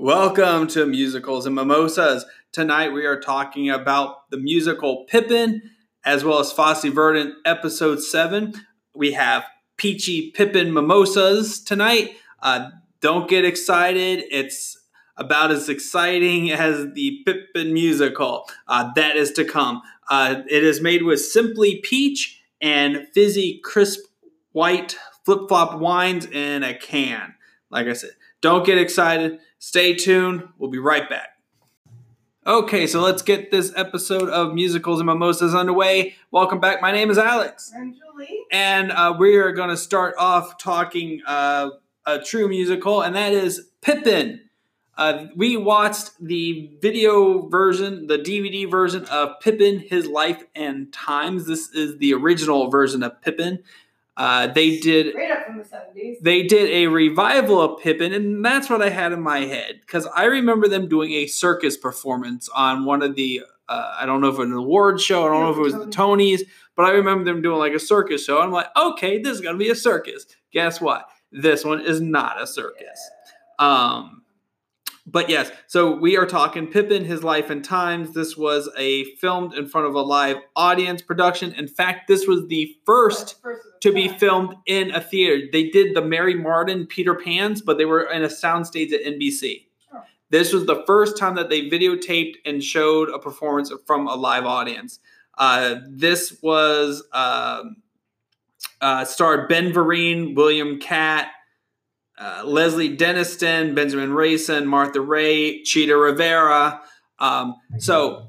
Welcome to Musicals and Mimosas. Tonight we are talking about the musical Pippin as well as Fosse Verdon episode 7. We have Peachy Pippin Mimosas tonight. Uh, don't get excited. It's about as exciting as the Pippin musical. Uh, that is to come. Uh, it is made with Simply Peach and fizzy, crisp, white flip flop wines in a can. Like I said, don't get excited. Stay tuned. We'll be right back. Okay, so let's get this episode of Musicals and Mimosas underway. Welcome back. My name is Alex. I'm Julie. And uh, we are going to start off talking uh, a true musical, and that is Pippin. Uh, we watched the video version, the DVD version of Pippin, His Life and Times. This is the original version of Pippin. Uh, they did Right up from the 70s. they did a revival of Pippin, and that's what I had in my head because I remember them doing a circus performance on one of the uh, I don't know if it was an award show, I don't know if it was the Tonys, but I remember them doing like a circus show. I'm like, okay, this is gonna be a circus. Guess what? This one is not a circus. Um, but yes, so we are talking Pippin, His Life and Times. This was a filmed in front of a live audience production. In fact, this was the first First to be filmed in a theater. They did the Mary Martin Peter Pans, but they were in a soundstage at NBC. Oh. This was the first time that they videotaped and showed a performance from a live audience. Uh, this was um uh, starred Ben Vereen, William Katt, uh, Leslie Denniston, Benjamin Rayson, Martha Raye, Chita Rivera. Um, so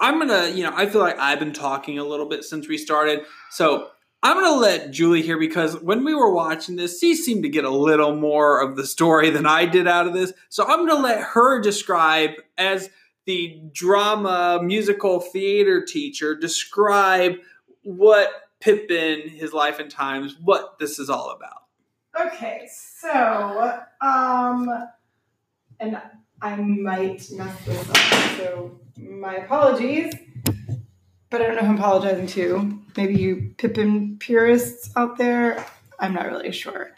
I'm gonna, you know, I feel like I've been talking a little bit since we started. So I'm gonna let Julie here because when we were watching this, she seemed to get a little more of the story than I did out of this. So I'm gonna let her describe as the drama musical theater teacher describe what Pippin, his life and times, what this is all about. Okay, so, um, and I might mess this up, so my apologies. But I don't know who I'm apologizing to. Maybe you Pippin purists out there. I'm not really sure.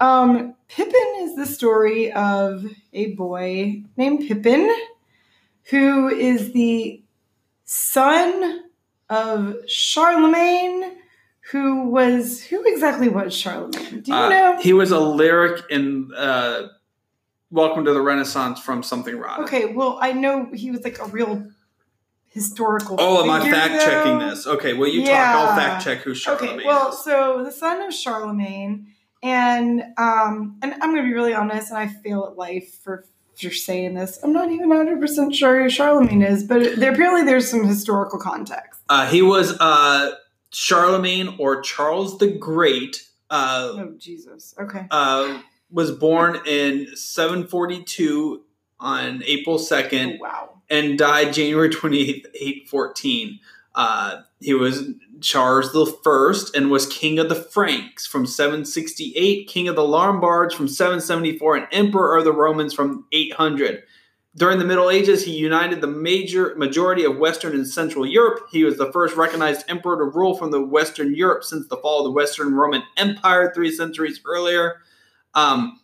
Um, Pippin is the story of a boy named Pippin who is the son of Charlemagne, who was who exactly was Charlemagne? Do you Uh, know? He was a lyric in uh, Welcome to the Renaissance from Something Rotten. Okay, well, I know he was like a real historical. Oh, am I fact checking this? Okay, well, you Yeah. talk. I'll fact check who Charlemagne Okay, well, is. so the son of Charlemagne, and um, and I'm gonna be really honest, and I fail at life for for saying this. I'm not even 100 percent sure who Charlemagne is, but there apparently there's some historical context. Uh, he was uh, Charlemagne or Charles the Great. Uh, Oh Jesus. Okay. uh, was born in 742 on April 2nd Oh, wow. and died January 28th, 814. Uh, he was Charles the First and was king of the Franks from 768, king of the Lombards from 774, and emperor of the Romans from 800. During the Middle Ages, he united the major majority of Western and Central Europe. He was the first recognized emperor to rule from the Western Europe since the fall of the Western Roman Empire three centuries earlier. Um,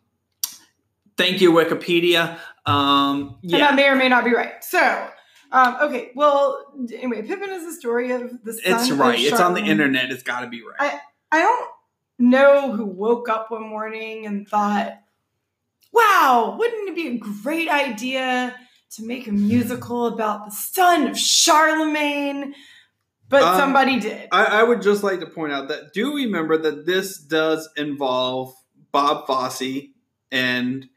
thank you, Wikipedia. Um, And yeah, that may or may not be right. So, um, okay. Well, anyway, Pippin is the story of the son it's right. It's on the internet. It's got to be right. I, I don't know who woke up one morning and thought, wow, wouldn't it be a great idea to make a musical about the son of Charlemagne? But Um, somebody did. I, I would just like to point out that do remember that this does involve Bob Fosse and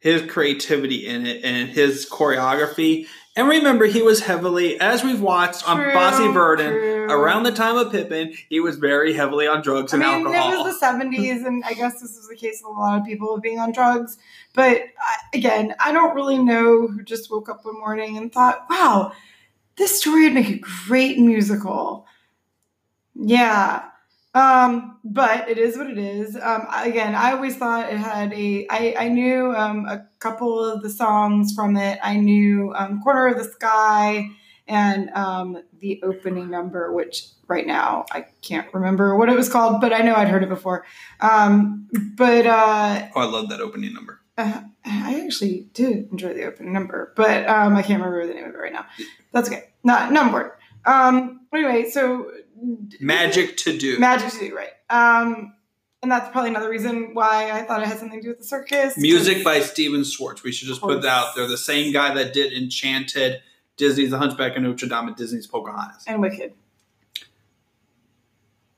his creativity in it and his choreography. And remember, he was heavily, as we've watched on Fosse Verdon, true. around the time of Pippin, he was very heavily on drugs I and mean, alcohol. it was the 70s, and I guess this is the case of a lot of people being on drugs. But I, again, I don't really know who just woke up one morning and thought, wow, this story would make a great musical. Yeah. Um, but it is what it is. Um, again, I always thought it had a. I, I knew um, a couple of the songs from it. I knew um, "Corner of the Sky" and um, the opening number, which right now I can't remember what it was called, but I know I'd heard it before. Um, but uh, oh, I love that opening number. uh, I actually did enjoy the opening number, but um, I can't remember the name of it right now. That's okay. Not not important. Um, anyway, so Magic to do. magic to do right. Um, and that's probably another reason why I thought it had something to do with the circus. Music by Stephen Schwartz. We should just put that out there. The same guy that did Enchanted, Disney's The Hunchback of Notre Dame, and Disney's Pocahontas. and Wicked.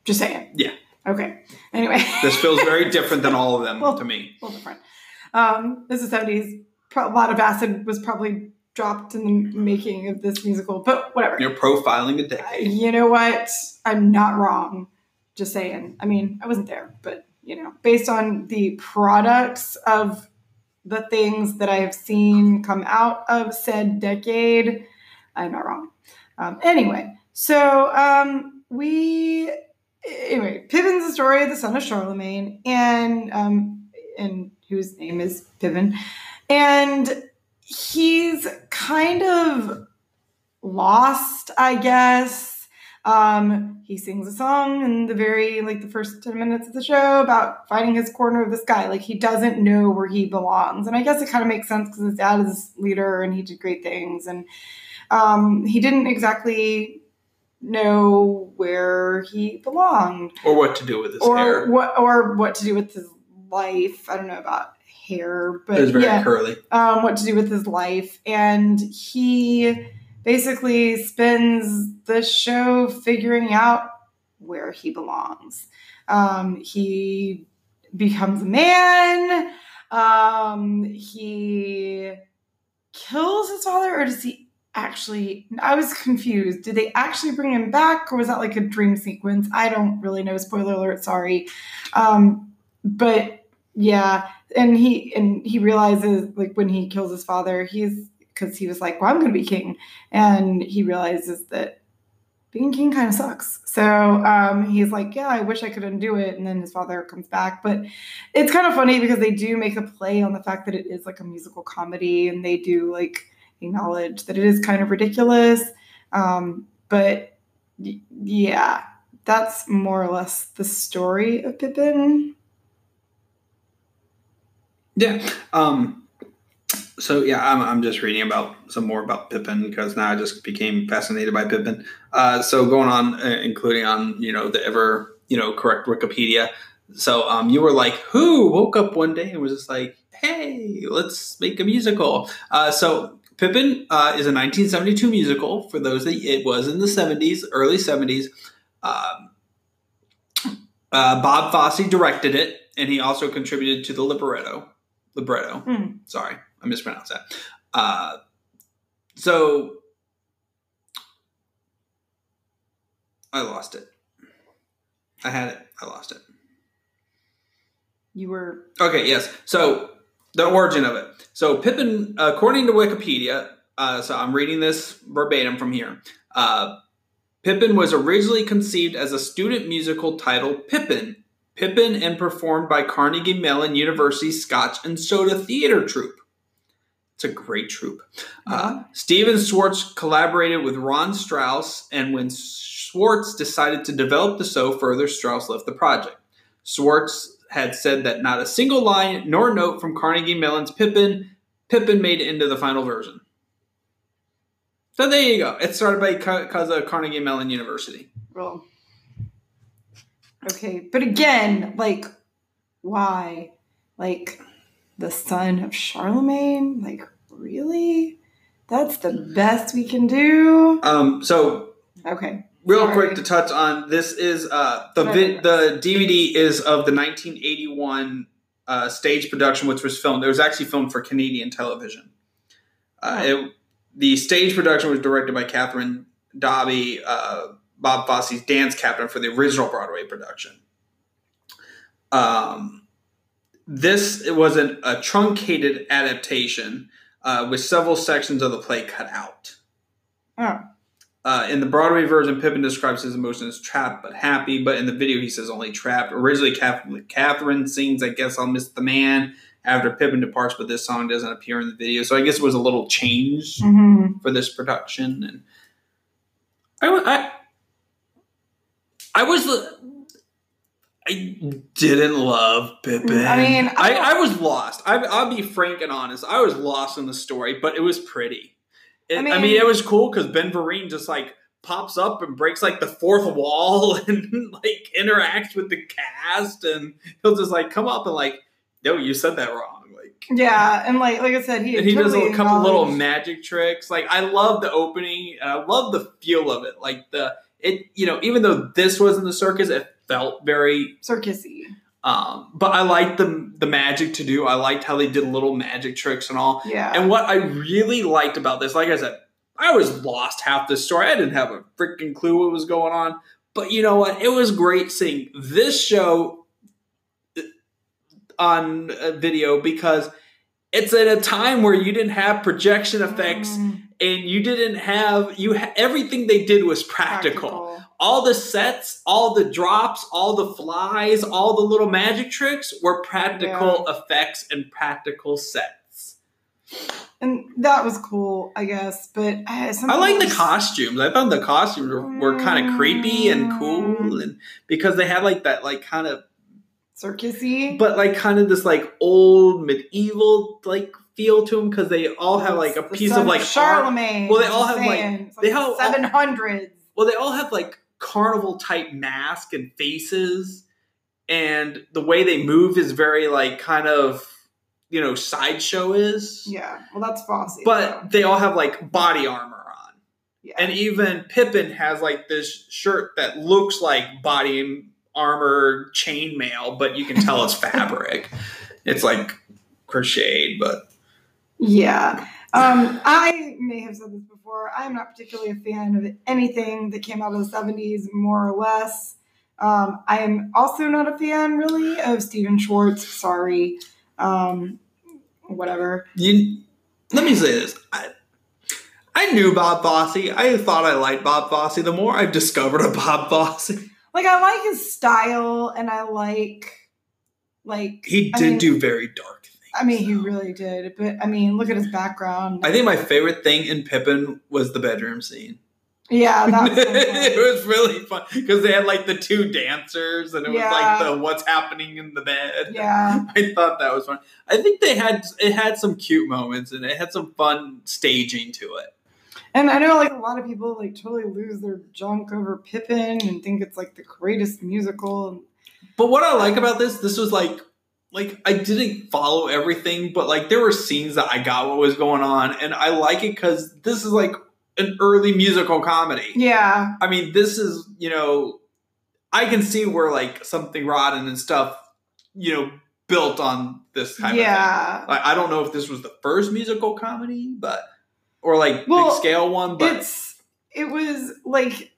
Just saying. Yeah. Okay. Anyway. This feels very different than all of them Well- to me. a little different. Um, this is seventies. A lot of acid was probably dropped in the making of this musical, but whatever. You're profiling a Uh, decade. You know what? I'm not wrong. Just saying. I mean, I wasn't there, but you know, based on the products of the things that I have seen come out of said decade, I'm not wrong. Um, anyway, so um, we anyway, Pippin's the story of the son of Charlemagne, and um, and whose name is Pippin, and he's kind of lost, I guess. Um, he sings a song in the very like the first 10 minutes of the show about finding his corner of the sky. Like he doesn't know where he belongs. And I guess it kind of makes sense because his dad is leader and he did great things. And um, he didn't exactly know where he belonged Or what to do with his or hair. what or what to do with his life. I don't know about hair, but It was very yeah curly. um, what to do with his life. And he basically spends the show figuring out where he belongs. Um, he becomes a man. Um, he kills his father, or does he actually? I was confused. Did they actually bring him back, or was that like a dream sequence? I don't really know. Spoiler alert. Sorry. Um, but yeah, and he and he realizes like when he kills his father, he's because he was like, "Well, I'm going to be king," and he realizes that being king kind of sucks. So um, he's like, "Yeah, I wish I could undo it." And then his father comes back, but it's kind of funny because they do make a play on the fact that it is like a musical comedy, and they do like acknowledge that it is kind of ridiculous. Um, but yeah, that's more or less the story of Pippin. Yeah. Um, so yeah, I'm, I'm just reading about some more about Pippin because now I just became fascinated by Pippin. Uh, so going on, uh, including on you know the ever you know correct Wikipedia. So um, you were like, who woke up one day and was just like, hey, let's make a musical. Uh, so Pippin uh, is a 1972 musical. For those that it was in the 70s, early 70s. Um, uh, Bob Fosse directed it, and he also contributed to the libretto. Libretto. Hmm. Sorry, I mispronounced that. Uh, so I lost it. I had it. I lost it. You were Okay, yes. So the origin of it. So Pippin, according to Wikipedia, uh, so I'm reading this verbatim from here. Uh, Pippin was originally conceived as a student musical titled Pippin. Pippin and performed by Carnegie Mellon University Scotch and Soda Theater Troupe. It's a great troupe. Uh, Stephen Schwartz collaborated with Ron Strauss, and when Schwartz decided to develop the show further, Strauss left the project. Schwartz had said that not a single line nor note from Carnegie Mellon's Pippin Pippin made it into the final version. So there you go. It started by because of Carnegie Mellon University. Well, okay, but again, like, why? Like, the son of Charlemagne? Like, really? That's the best we can do? Um, so Okay. real Sorry. quick to touch on this is uh, the vi- the DVD is of the 1981 uh, stage production, which was filmed. It was actually filmed for Canadian television. Uh, it, the stage production was directed by Kathryn Doby, uh, Bob Fosse's dance captain for the original Broadway production. Um, this it was an, a truncated adaptation uh, with several sections of the play cut out. Oh. Uh, in the Broadway version, Pippin describes his emotions as trapped but happy, but in the video, he says only trapped. Originally, Catherine, Catherine sings, I guess I'll miss the man after Pippin departs, but this song doesn't appear in the video. So I guess it was a little changed hmm for this production. And I, I, I was, I didn't love Pippin. I mean, I I, I, was lost. I, I'll be frank and honest. I was lost in the story, but it was pretty. It, I, mean, mean- it was cool because Ben Vereen just like pops up and breaks like the fourth wall and like interacts with the cast, and he'll just like come up and like, no, you said that wrong. Like, Yeah, and like like I said, he and he does a couple little magic tricks. Like I love the opening and I love the feel of it. Like the it, you know, even though this wasn't the circus, it felt very circusy. um, but I liked the the magic to do. I liked how they did little magic tricks and all. Yeah, And what I really liked about this, like I said, I was lost half the story. I didn't have a freaking clue what was going on. But you know what? It was great seeing this show uh, on video because it's at a time where you didn't have projection effects Mm, and you didn't have you ha- everything they did was practical all the sets, all the drops, all the flies, all the little magic tricks were practical effects and practical sets. and that was cool, I guess. But uh, some I like the costumes. I thought the costumes were, were kind of creepy and cool, and because they had like that, like kind of, circusy, but like kind of this like old medieval like feel to them because they all have like a The piece of like Charlemagne. Well, they all have, like- saying, it's they have seven hundreds. Well, they all have like carnival type mask and faces, and the way they move is very like kind of you know sideshow is. Yeah, well, that's Fosse. But they all have like body armor on, yeah, and even Pippin has like this shirt that looks like body armor chainmail, but you can tell it's fabric. It's like crocheted, but Yeah. Um, I may have said this before. I'm not particularly a fan of anything that came out of the 70s, more or less. Um, I am also not a fan, really, of Stephen Schwartz. Sorry. Um, whatever. you. Let me say this. I, I knew Bob Fosse. I thought I liked Bob Fosse. The more I've discovered of Bob Fosse, Like, I like his style, and I like, like, He I did mean- do very dark. I mean, he really did. But, I mean, look at his background. I think my favorite thing in Pippin was the bedroom scene. yeah, that was so it was really fun because they had like the two dancers and it was like the what's happening in the bed. Yeah. I thought that was fun. I think they had it had some cute moments and it had some fun staging to it. And I know like a lot of people like totally lose their junk over Pippin and think it's like the greatest musical. But what I like about this, this was like like I didn't follow everything, but like there were scenes that I got what was going on, and I like it because this is like an early musical comedy. yeah, I mean, this is, you know, I can see where like something rotten and stuff, you know, built on this kind of yeah. thing. Like, I don't know if this was the first musical comedy, but or like Well, big scale one, but it's it was like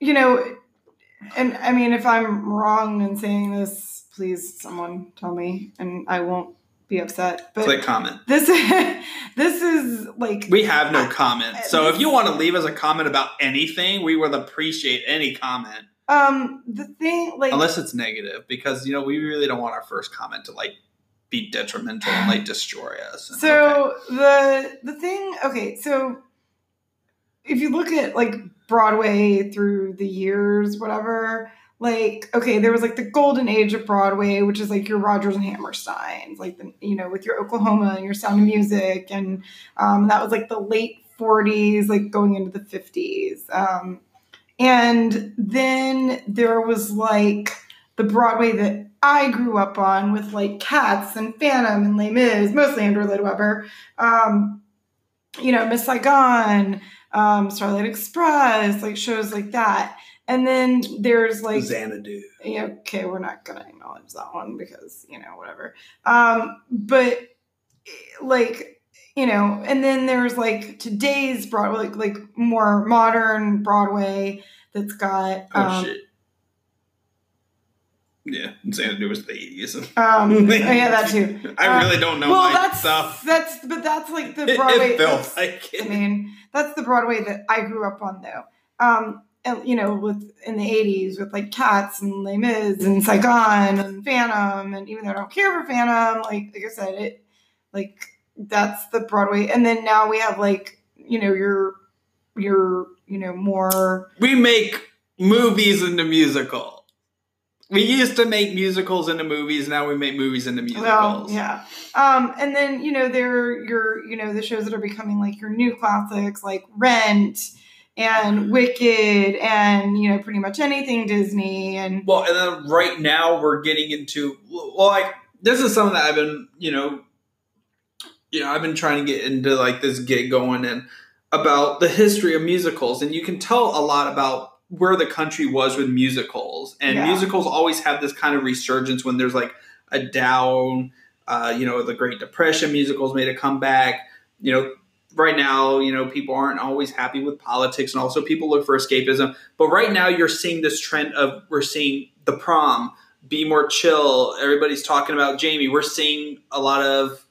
you know, and I mean if I'm wrong in saying this, please someone tell me, and I won't be upset. But click comment. this this is like We have no comment. So if you want to leave us a comment about anything, we would appreciate any comment. um the thing like Unless it's negative, because you know, we really don't want our first comment to like be detrimental and like destroy us. And- okay. So the the thing, okay, so if you look at like Broadway through the years, whatever, like okay, there was like the golden age of Broadway, which is like your Rodgers and Hammerstein like the you know with your Oklahoma and your Sound of Music, and um, that was like the late '40s, like going into the '50s, um, and then there was like the Broadway that I grew up on with like Cats and Phantom and Les Mis, mostly Andrew Lloyd Webber. Um, you know, Miss Saigon, um, Starlight Express, like shows like that. And then there's like Xanadu. yeah, okay, we're not gonna acknowledge that one because you know whatever. Um, but like you know, and then there's like today's Broadway, like like more modern Broadway that's got Oh um, shit. Yeah, Xanadu was the eighties. um oh, yeah that too. I Uh, really don't know well, my that's stuff. that's but that's like the Broadway. it felt like I mean, that's the Broadway that I grew up on, though. Um, you know, with in the '80s with like Cats and Les Mis and Saigon and Phantom, and even though I don't care for Phantom, like like I said, it like that's the Broadway. And then now we have like you know your your you know more we make movies into musical. We used to make musicals into movies. Now we make movies into musicals. Well, yeah. Um, and then you know there are your you know the shows that are becoming like your new classics like Rent and Wicked and you know pretty much anything Disney and Well, and then right now we're getting into well, like this is something that I've been, you know, you know, I've been trying to get into like this gig going and about the history of musicals, and you can tell a lot about where the country was with musicals, and Yeah. musicals always have this kind of resurgence when there's like a down. Uh, you know, the Great Depression musicals made a comeback. You know, right now, you know, people aren't always happy with politics, and also people look for escapism. But right now, you're seeing this trend of we're seeing the prom be more chill. Everybody's talking about Jamie. We're seeing a lot of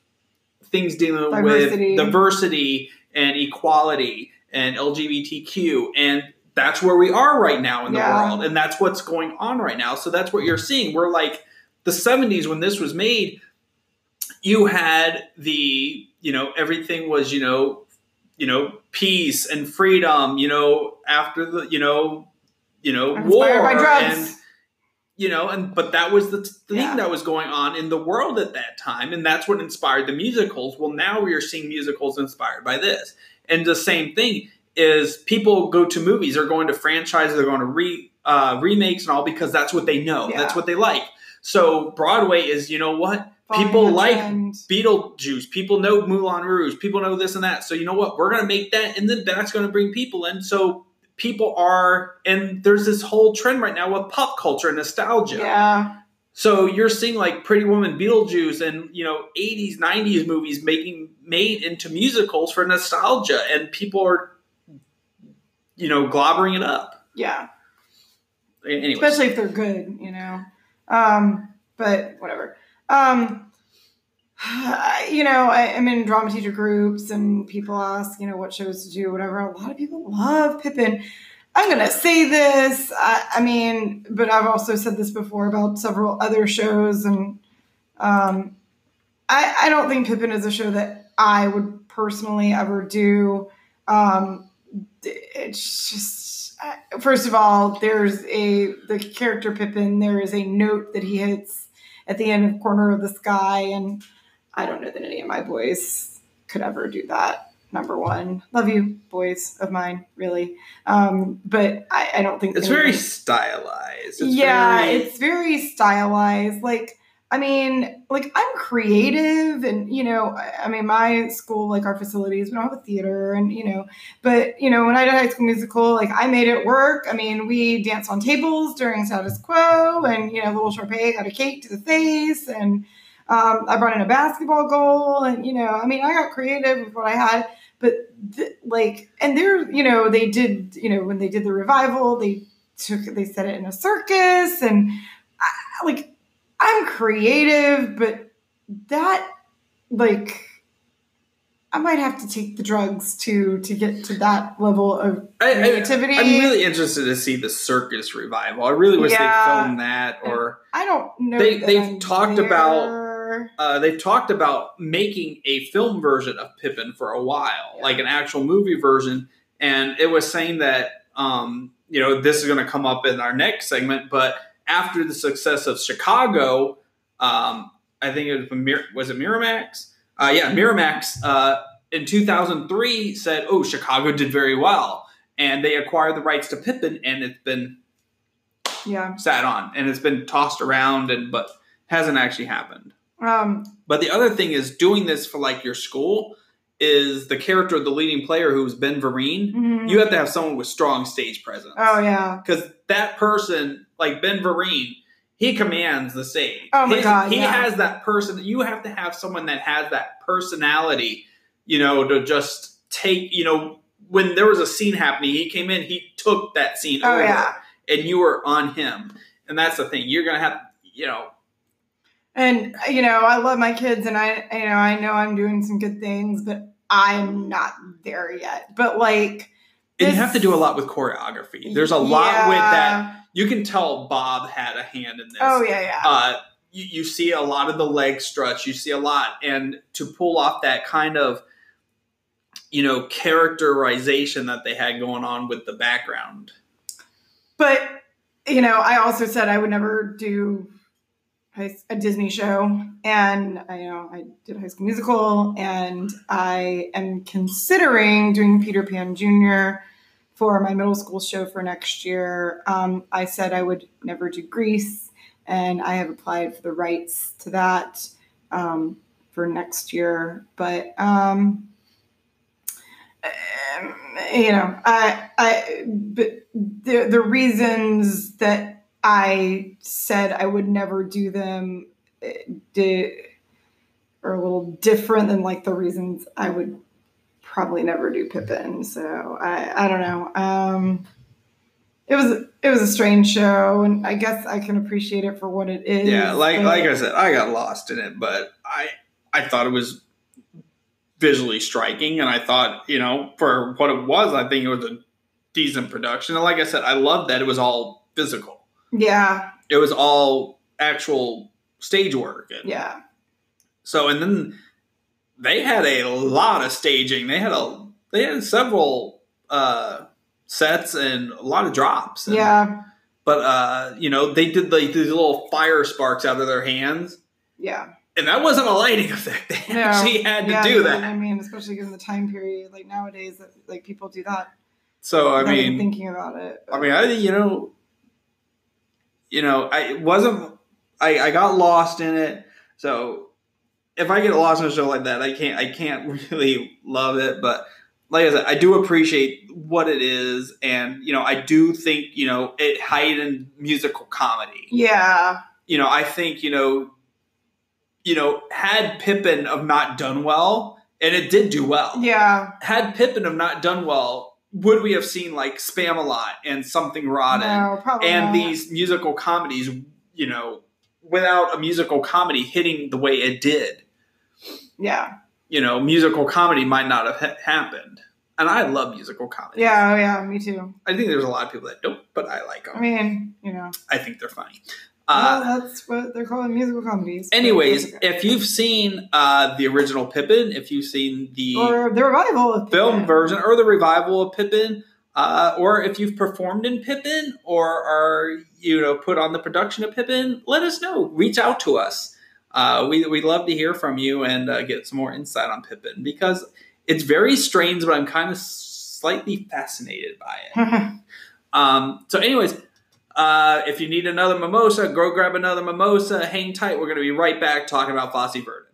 things dealing Diversity. with diversity and equality and LGBTQ, and that's where we are right now in the Yeah. world, and that's what's going on right now. So that's what you're seeing. We're like the '70s when this was made. You had the you know everything was you know you know peace and freedom. You know after the you know you know war by drugs. and you know and but that was the thing Yeah. that was going on in the world at that time and that's what inspired the musicals well now we are seeing musicals inspired by this and the same thing is people go to movies they're going to franchises they're going to re uh, remakes and all because that's what they know Yeah. that's what they like so broadway is you know what people like trend. Beetlejuice. People know Moulin Rouge. People know this and that. So you know what? We're gonna make that, and then that's gonna bring people in. So people are, and there's this whole trend right now with pop culture and nostalgia. Yeah, So you're seeing like Pretty Woman, Beetlejuice, and you know 80s, 90s movies making made into musicals for nostalgia, and people are, you know, globbering it up. yeah. Anyway, especially if they're good, you know. Um, but whatever. Um, you know, I, I'm in drama teacher groups, and people ask, you know, what shows to do, whatever. A lot of people love Pippin. I'm gonna say this. I, I mean, but I've also said this before about several other shows, and um, I, I don't think Pippin is a show that I would personally ever do. Um, it's just first of all, there's a the character Pippin. There is a note that he hits at the end of Corner of the Sky, and I don't know that any of my boys could ever do that. Number one, love you, boys of mine, really. Um, but I, I don't think it's any of very stylized. It's yeah, very- it's very stylized. Like, I mean, like I'm creative, and you know, I, mean, my school, like our facilities, we don't have a theater, and you know, but you know, when I did High School Musical, like I made it work. I mean, we danced on tables during status quo, and you know, Little Sharpay got a cake to the face, and um, I brought in a basketball goal, and you know, I mean, I got creative with what I had. But th- like, and they're, you know, they did, you know, when they did the revival, they took, they set it in a circus, and I, like, I'm creative, but that, like, I might have to take the drugs to to get to that level of I, I, creativity. I'm really interested to see the circus revival. I really wish Yeah. they filmed that, or I don't know. They- they've I'm talked there. about- uh, they've talked about making a film version of Pippin for a while, Yeah. like an actual movie version. And it was saying that, um, you know, this is going to come up in our next segment, but after the success of Chicago, um, I think it was, Mir- was it Miramax? Uh, yeah, Miramax uh, in 2003 said, oh, Chicago did very well. And they acquired the rights to Pippin, and it's been Yeah. sat on, and it's been tossed around, and but hasn't actually happened. Um. But the other thing is doing this for like your school is the character of the leading player who's Ben Vereen. mhm. You have to have someone with strong stage presence. Oh yeah. Because that person, like Ben Vereen, he commands the stage. Oh my His- God, He yeah. has that person. You have to have someone that has that personality, you know, to just take, you know, when there was a scene happening, he came in, he took that scene Oh over, yeah. and you were on him. And that's the thing. You're gonna have, you know, And you know, I love my kids, and I, you know, I know I'm doing some good things, but I'm not there yet. But like, and you have to do a lot with choreography. There's a lot with that. You can tell Bob had a hand in this. Oh yeah, yeah. uh, you, you see a lot of the leg struts. You see a lot, and to pull off that kind of, you know, characterization that they had going on with the background. but you know, I also said I would never do a Disney show, and I you know I did High School Musical, and I am considering doing Peter Pan Jr. for my middle school show for next year. Um, I said I would never do Grease, and I have applied for the rights to that um, for next year, but. Um, um, you know, I, I, the the reasons that I said I would never do them eh, did are a little different than like the reasons I would probably never do Pippin. So I, I don't know. Um, it was it was a strange show, and I guess I can appreciate it for what it is. Yeah, like like I said, I got lost in it, but I I thought it was visually striking, and I thought you know for what it was, I think it was a decent production. And like I said, I loved that it was all physical. yeah, It was all actual stage work. And yeah, So and then they had a lot of staging. They had a they had several uh sets and a lot of drops. And- yeah, But uh, you know, they did like these little fire sparks out of their hands. yeah. And that wasn't a lighting effect. They No. actually had to yeah, do that. I mean, especially given the time period, like nowadays, that like people do that. So I mean, thinking about it. I mean, I you know, you know, I it wasn't. I I got lost in it. So if I get lost in a show like that, I can't I can't really love it. But like I said, I do appreciate what it is, and you know, I do think you know it heightened musical comedy. yeah, You know, I think you know, you know, had Pippin of not done well, and it did do well. yeah, Had Pippin of not done well, would we have seen like Spamalot and Something Rotten? no, and not. these musical comedies, you know, without a musical comedy hitting the way it did, yeah, you know, musical comedy might not have ha- happened. And I love musical comedy. yeah, oh, yeah, me too. I think there's a lot of people that don't, but I like them. I mean, you know, I think they're funny. Uh, well, that's what they're calling musical comedies. anyways, okay. if you've seen uh, the original Pippin, if you've seen the or the revival of film version or the revival of Pippin, uh, or if you've performed in Pippin or are you know put on the production of Pippin, let us know. Reach out to us. Uh, we we love to hear from you and uh, get some more insight on Pippin because it's very strange, but I'm kind of slightly fascinated by it. Um, so, anyways, uh, if you need another mimosa, go grab another mimosa. Hang tight. We're going to be right back talking about Fosse Verdon.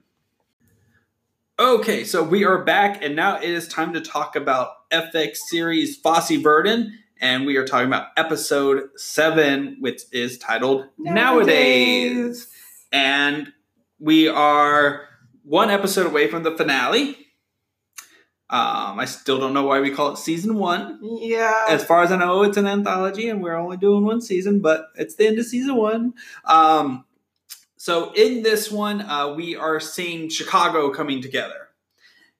Okay, so we are back, and now it is time to talk about FX series Fosse Verdon, and we are talking about episode seven, which is titled Nowadays. And we are one episode away from the finale. Um, I still don't know why we call it season one. Yeah. As far as I know, it's an anthology, and we're only doing one season, but it's the end of season one. Um, so in this one, uh, we are seeing Chicago coming together,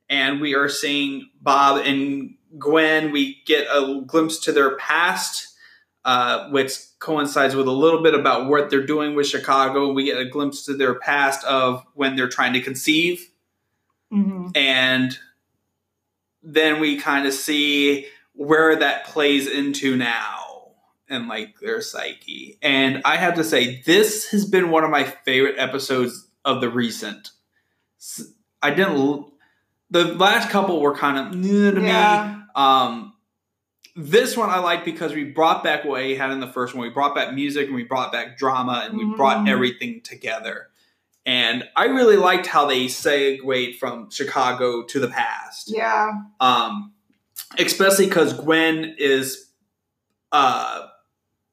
and we are seeing Bob and Gwen. We get a glimpse to their past, uh, which coincides with a little bit about what they're doing with Chicago. We get a glimpse to their past of when they're trying to conceive. Hmm and then we kind of see where that plays into now and like their psyche. And i have to say this has been one of my favorite episodes of the recent. I didn't the last couple were kind of new to Yeah. me um this one I like because we brought back what we had in the first one. We brought back music and we brought back drama and we brought Mhm. everything together. And I really liked how they segued from Chicago to the past. Yeah. Um, especially because Gwen is uh,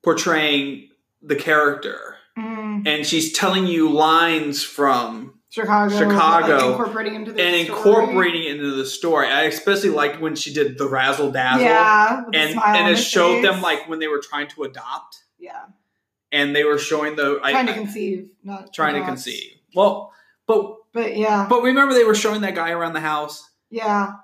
portraying the character Mm. and she's telling you lines from Chicago. Chicago. like, incorporating into the and story. incorporating it into the story. I especially liked when she did the razzle dazzle. Yeah. And, and it showed them like when they were trying to adopt yeah, and they were showing the I- trying to conceive, not trying to conceive. Well, but But yeah, but remember they were showing that guy around the house. yeah.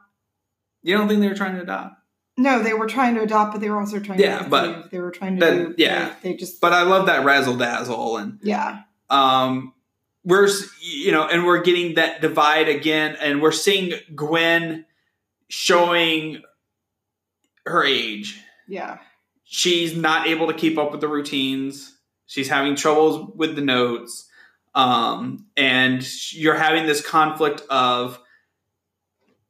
You don't think they were trying to adopt? No, they were trying to adopt, but they were also trying Yeah, to but they were trying to then- do. yeah. like, they just. But I love that razzle dazzle and yeah, um we're you know and we're getting that divide again and we're seeing Gwen showing her age. yeah, she's not able to keep up with the routines. She's having troubles with the notes. Um, and you're having this conflict of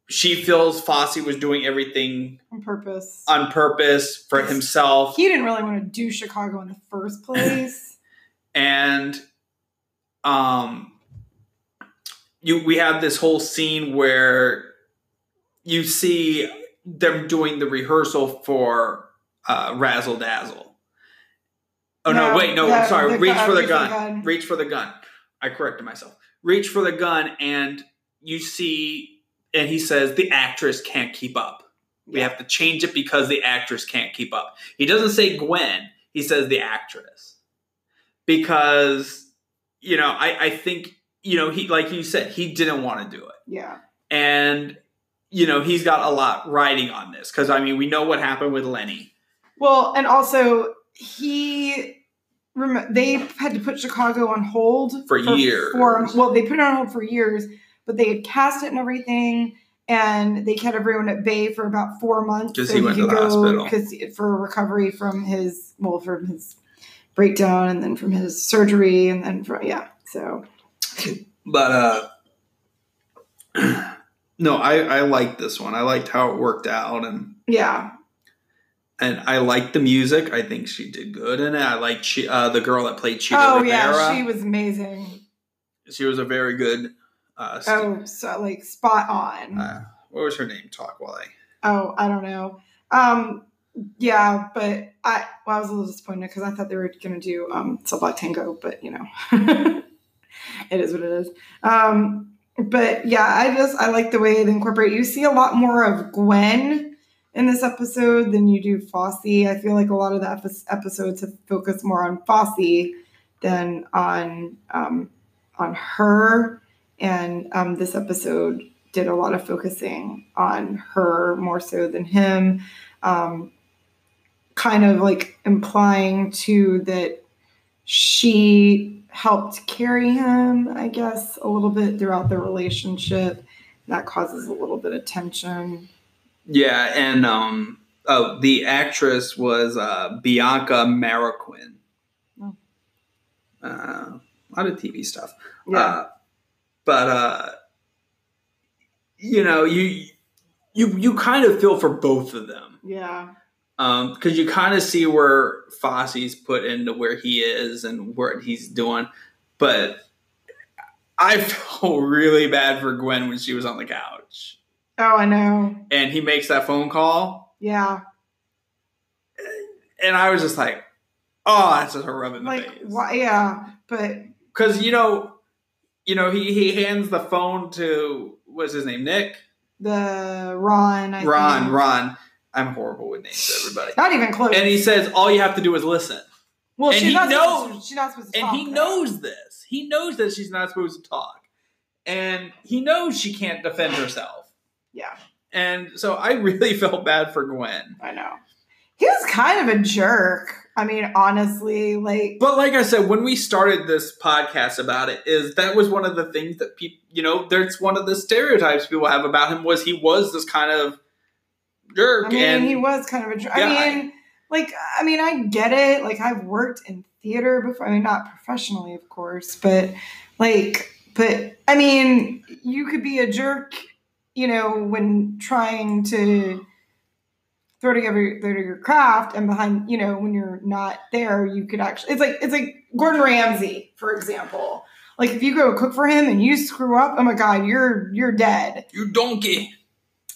she feels Fosse was doing everything on purpose. on purpose for himself. He didn't really want to do Chicago in the first place. and um you we have this whole scene where you see them doing the rehearsal for uh razzle dazzle oh no, No, wait no sorry reach gun- for the reach for the gun. gun. reach for the gun i corrected myself reach for the gun and you see and he says the actress can't keep up we Yeah. have to change it because the actress can't keep up. He doesn't say Gwen, he says the actress. Because, you know, I, I think, you know, he like you said, he didn't want to do it. Yeah. And, you know, he's got a lot riding on this. Cause I mean, we know what happened with Lenny. Well, and also he rem- they had to put Chicago on hold For years. For, well, they put it on hold for years, but they had cast it and everything, and they kept everyone at bay for about four months 'Cause he went to could the hospital. because for recovery from his well from his breakdown and then from his surgery and then from yeah. So But uh no, I, I liked this one. I liked how it worked out and yeah, and I liked the music. I think she did good in it. I liked she, uh, the girl that played Chita oh Rivera. yeah, she was amazing. she was a very good. Uh, Oh, so like spot on. uh, what was her name? Talk while I. Oh, I don't know. Um, yeah, but I well, I was a little disappointed because I thought they were going to do um, Block Tango, but you know, it is what it is. Um, but yeah, I just I like the way they incorporate. You see a lot more of Gwen in this episode than you do Fosse. I feel like a lot of the epi- episodes have focused more on Fosse than on um, on her, and um, this episode did a lot of focusing on her more so than him. Um, kind of like implying too that she helped carry him, I guess, a little bit throughout the relationship. That causes a little bit of tension. Yeah, and um, oh, the actress was uh, Bianca Marroquin. Oh. Uh, a lot of TV stuff. Yeah. Uh, but uh, you know, you you you kind of feel for both of them. yeah. Um, because you kind of see where Fosse's put into where he is and what he's doing, but I felt really bad for Gwen when she was on the couch Oh, I know. and he makes that phone call, Yeah. and I was just like, "Oh, that's just a rub in the Like, face." why? Yeah. But Because you know, you know, he he hands the phone to what's his name, Nick, the Ron, I Ron, think. Ron. I'm horrible with names, everybody. Not even close. And he says, "All you have to do is listen." well, and she's he not knows- supposed to, she's not supposed to and he knows this. He knows that she's not supposed to talk, and he knows she can't defend herself. Yeah. And so I really felt bad for Gwen. I know. He was kind of a jerk. I mean, honestly, like But like I said, when we started this podcast about it, is that was one of the things that people, you know, there's one of the stereotypes people have about him was he was this kind of jerk, I mean, and he was kind of a jerk. Yeah, I mean, like, I mean, I get it. Like, I've worked in theater before. I mean, not professionally, of course, but like, but I mean, you could be a jerk, you know, when trying to throw together, throw together your craft, and behind, you know, when you're not there, you could actually. It's like it's like Gordon Ramsay, for example. Like, if you go cook for him and you screw up, oh my god, you're you're dead. you donkey.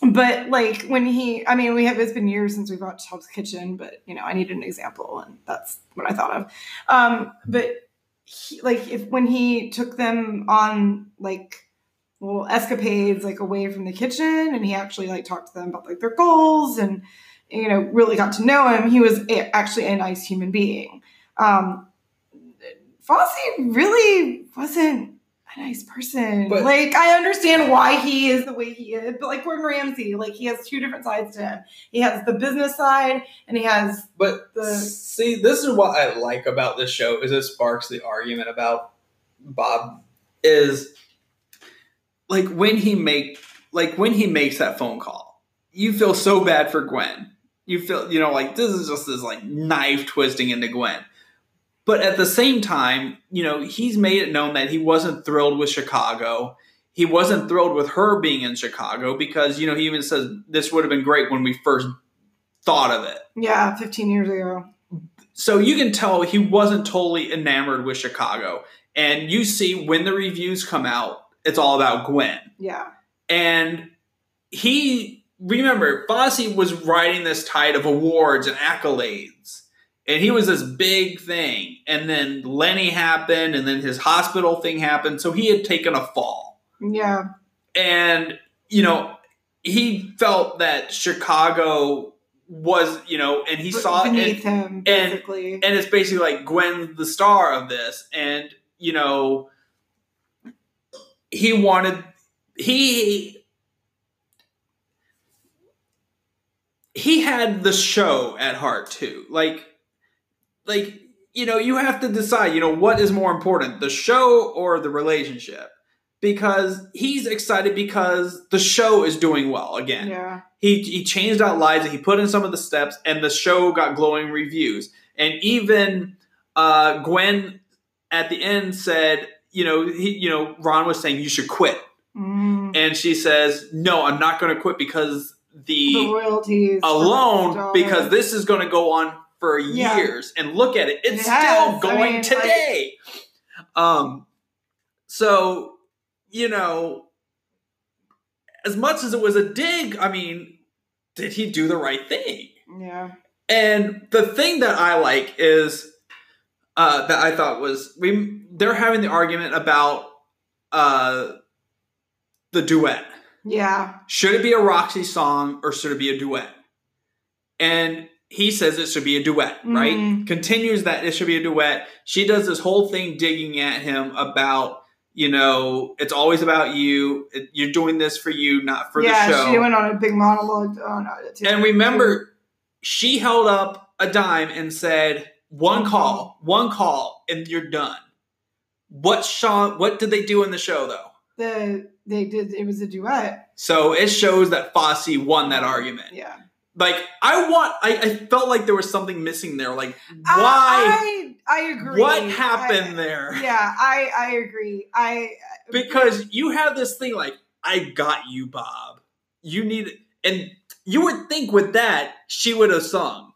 But like when he, I mean, we have it's been years since we've watched Hell's Kitchen, but you know, I needed an example, and that's what I thought of. Um, but he, like if when he took them on like little escapades, like away from the kitchen, and he actually like talked to them about like their goals, and you know, really got to know him. He was actually a nice human being. Um, Fosse really wasn't a nice person. But- like I understand why he is the way he is, but like Gordon Ramsay, like he has two different sides to him. He has the business side, and he has But The- see, this is what I like about this show is it sparks the argument about Bob is like when he make like when he makes that phone call, you feel so bad for Gwen You feel, you know, like this is just this like knife twisting into Gwen. But at the same time, you know, he's made it known that he wasn't thrilled with Chicago. He wasn't thrilled with her being in Chicago because, you know, he even says this would have been great when we first thought of it. Yeah, 15 years ago. So you can tell he wasn't totally enamored with Chicago. And you see when the reviews come out, it's all about Gwen. Yeah. And he, remember, Fosse was riding this tide of awards and accolades. And he was this big thing. And then Lenny happened, and then his hospital thing happened. So he had taken a fall. Yeah. And, you know, he felt that Chicago was, you know, and he saw it. beneath him, basically. and it's basically like Gwen's the star of this, and you know, he wanted he he had the show at heart too. Like, like you know, you have to decide. You know, what is more important, the show or the relationship? Because he's excited because the show is doing well again yeah. he he changed out Liza. He put in some of the steps, and the show got glowing reviews. And even uh, Gwen at the end said, you know, he, you know, Ron was saying you should quit, Mm. and she says, no, I'm not going to quit because The the royalties alone $100. because this is going to go on for Yeah. years. And look at it, it's It still has. I going mean, today. um, so you know, as much as it was a dig, I mean, did he do the right thing? Yeah. And the thing that I like is uh, that I thought was we they're having the argument about uh, the duet. Yeah. Should it be a Roxy song or should it be a duet? And he says it should be a duet, right? Mhm. Continues that it should be a duet. She does this whole thing digging at him about, you know, it's always about you. It- You're doing this for you, not for yeah, the show. Yeah, she went on a big monologue on it. And remember, she held up a dime and said, "One call, one call, and you're done." What Sean? What did they do in the show though? the they did it was a duet. So it shows that Fosse won that argument. Yeah. Like I want, I, I felt like there was something missing there. Like why? I I, I agree. what happened I- there? Yeah, I I agree. I Because you have this thing like, I got you, Bob. You need, and you would think with that she would have sung,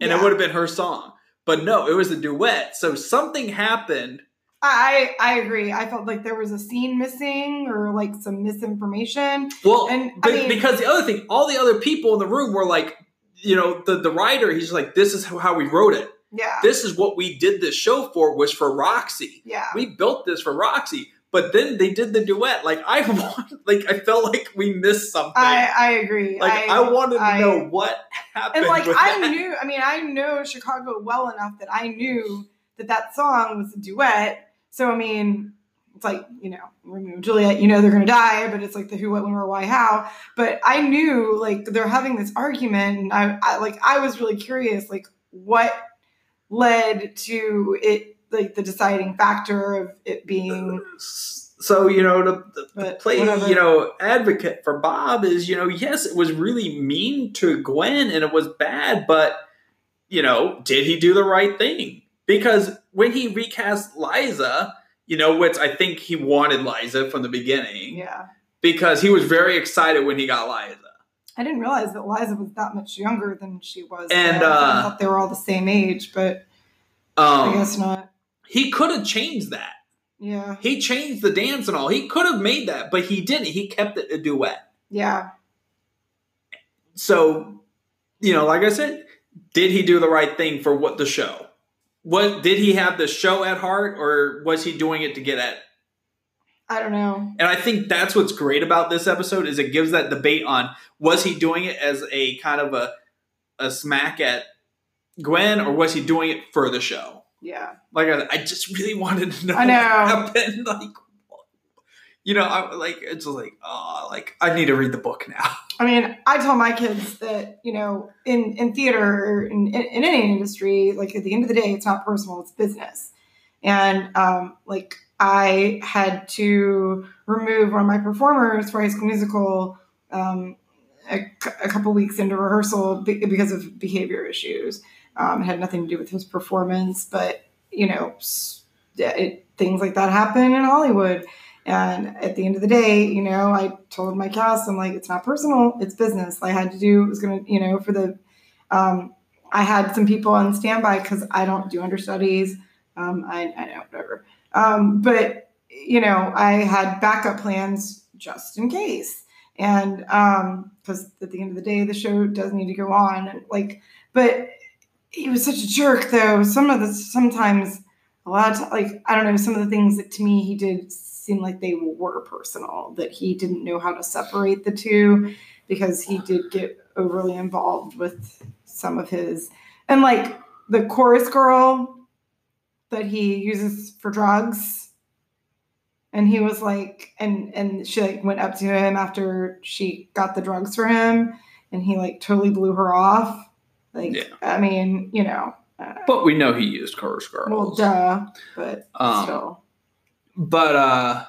and it would have been her song. But no, it was a duet. So something happened. I I agree. I felt like there was a scene missing or like some misinformation. Well, And, I mean- because the other thing, all the other people in the room were like, you know, the the writer. He's like, this is how we wrote it. Yeah. This is what we did this show for. Was for Roxy. yeah. we built this for Roxy, but then they did the duet. Like I want, like I felt like we missed something. I I agree. like I, wanted to I- know what happened. and like I that. knew, I mean, I know Chicago well enough that I knew that that song was a duet. So I mean, it's like you know, Romeo and Juliet. You know they're gonna die, but it's like the who, what, when, where, why, how. But I knew like they're having this argument, and I, I like I was really curious, like what led to it, like the deciding factor of it being. Uh, so you know, to, to play, whatever. you know, advocate for Bob is, you know, yes, it was really mean to Gwen and it was bad, but you know, did he do the right thing? Because when he recast Liza, you know, which I think he wanted Liza from the beginning, Yeah, because he was very excited when he got Liza. I didn't realize that Liza was that much younger than she was. And, then. I uh, thought they were all the same age, but I Um, guess not. he could have changed that. Yeah, He changed the dance and all. He could have made that, but he didn't. He kept it a duet. yeah. So, you know, like I said, did he do the right thing for what the show? What did he have the show at heart, or was he doing it to get at? I don't know. And I think that's what's great about this episode is it gives that debate on was he doing it as a kind of a a smack at Gwen, or was he doing it for the show? Yeah. Like I, I just really wanted to know, I know. what happened. Like, you know, I like it's just like oh, like I need to read the book now. I mean, I tell my kids that, you know, in, in theater in, in any industry, like at the end of the day, it's not personal, it's business. And um, like I had to remove one of my performers for High School Musical um, a, a couple weeks into rehearsal because of behavior issues. Um, it had nothing to do with his performance, but you know, it, things like that happen in Hollywood. And at the end of the day, you know, I told my cast, I'm like, it's not personal, it's business. I had to do, it was going to, you know, for the, um, I had some people on standby because I don't do understudies. Um, I, I know, whatever. Um, but, you know, I had backup plans just in case. And because at the end of the day, the show does need to go on. And like, but he was such a jerk, though. Some of the, sometimes, a lot of like I don't know some of the things that to me he did seem like they were personal that he didn't know how to separate the two because he did get overly involved with some of his and like the chorus girl that he uses for drugs and he was like and and she like went up to him after she got the drugs for him and he like totally blew her off like Yeah. i mean you know But we know he used chorus girls. well, duh, but Um, still. but uh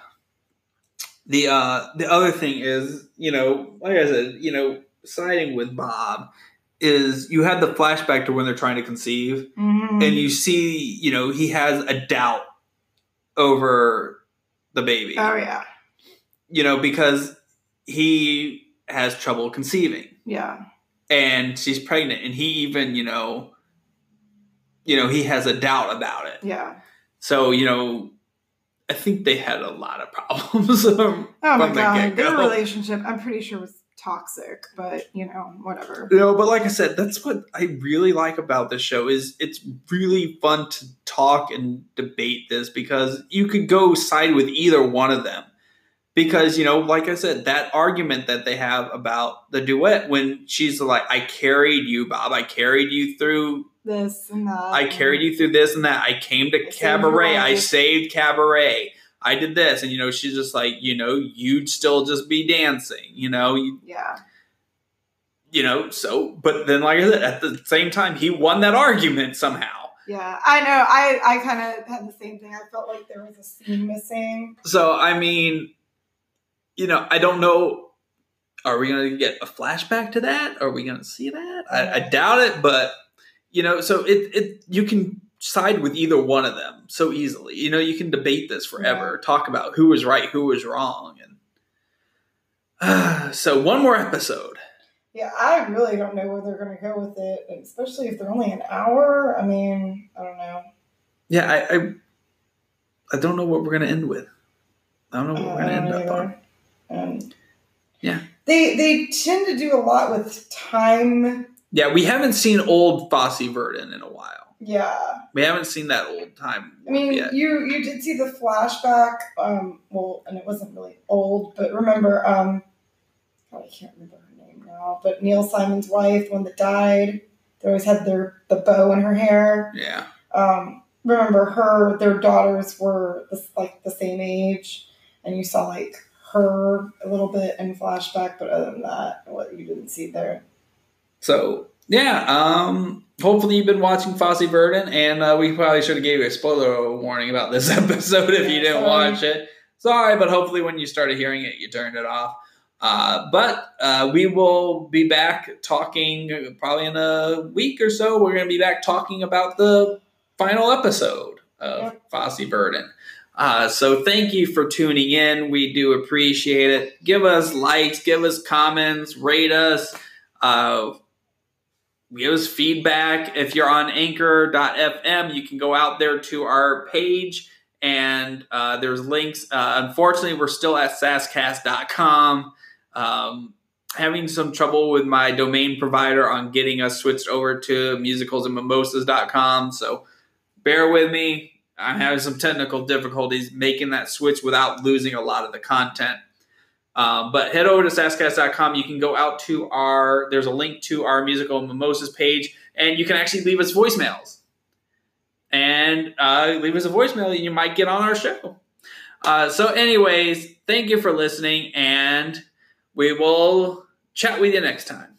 the uh the other thing is you know like i said you know siding with bob is you had the flashback to when they're trying to conceive Mhm. and you see you know he has a doubt over the baby oh yeah, you know because he has trouble conceiving yeah, and she's pregnant and he even you know you know he has a doubt about it yeah. so you know i think they had a lot of problems um, Oh my the god, get-go. their relationship, I'm pretty sure was toxic, but you know, whatever. you know but like i said that's what i really like about this show is it's really fun to talk and debate this because you could go side with either one of them because you know like i said that argument that they have about the duet when she's like i carried you bob i carried you through This and that. I carried you through this and that. I came to I cabaret. I saved cabaret. I did this, and you know, she's just like, you know, you'd still just be dancing, you know, you, Yeah, you know. So, but then, like I said, at the same time, he won that argument somehow. yeah. I know. I I kind of had the same thing. I felt like there was a scene missing. So, I mean, you know, I don't know. Are we going to get a flashback to that? Are we going to see that? I, I doubt it, but you know, so it it you can side with either one of them so easily. You know, you can debate this forever, talk about who was right, who was wrong, and so one more episode. Yeah, I really don't know where they're going to go with it, especially if they're only an hour. I mean, I don't know. Yeah, I I, I don't know what we're going to end with. I don't know what we're going to uh, end don't up on. either. And Yeah. they they tend to do a lot with time. Yeah, we haven't seen old Fosse Verdon in a while. Yeah, We haven't seen that old time I mean, yet. you you did see the flashback. Um, well, and it wasn't really old, but remember, um, God, I can't remember her name now. But Neil Simon's wife, one that died, they always had their the bow in her hair. Yeah. Um, remember her? Their daughters were like the same age, and you saw like her a little bit in flashback, but other than that, what you didn't see there. So yeah, um, hopefully you've been watching Fosse Verdon, and uh, we probably should have gave you a spoiler warning about this episode if you didn't watch it. Sorry, but hopefully when you started hearing it, you turned it off. Uh, but uh, we will be back talking probably in a week or so. We're going to be back talking about the final episode of Yep. Fosse Verdon. Uh, so thank you for tuning in. We do appreciate it. Give us likes, give us comments, rate us. Uh, give us feedback. If you're on anchor.fm, you can go out there to our page and uh, there's links. Uh, unfortunately, we're still at sascast.com. Um, having some trouble with my domain provider on getting us switched over to musicalsandmimosas.com. So bear with me. I'm having some technical difficulties making that switch without losing a lot of the content. Um, but head over to sasscast.com. You can go out to our, there's a link to our musical mimosas page, and you can actually leave us voicemails. And uh, leave us a voicemail, and you might get on our show. Uh, so, anyways, thank you for listening, and we will chat with you next time.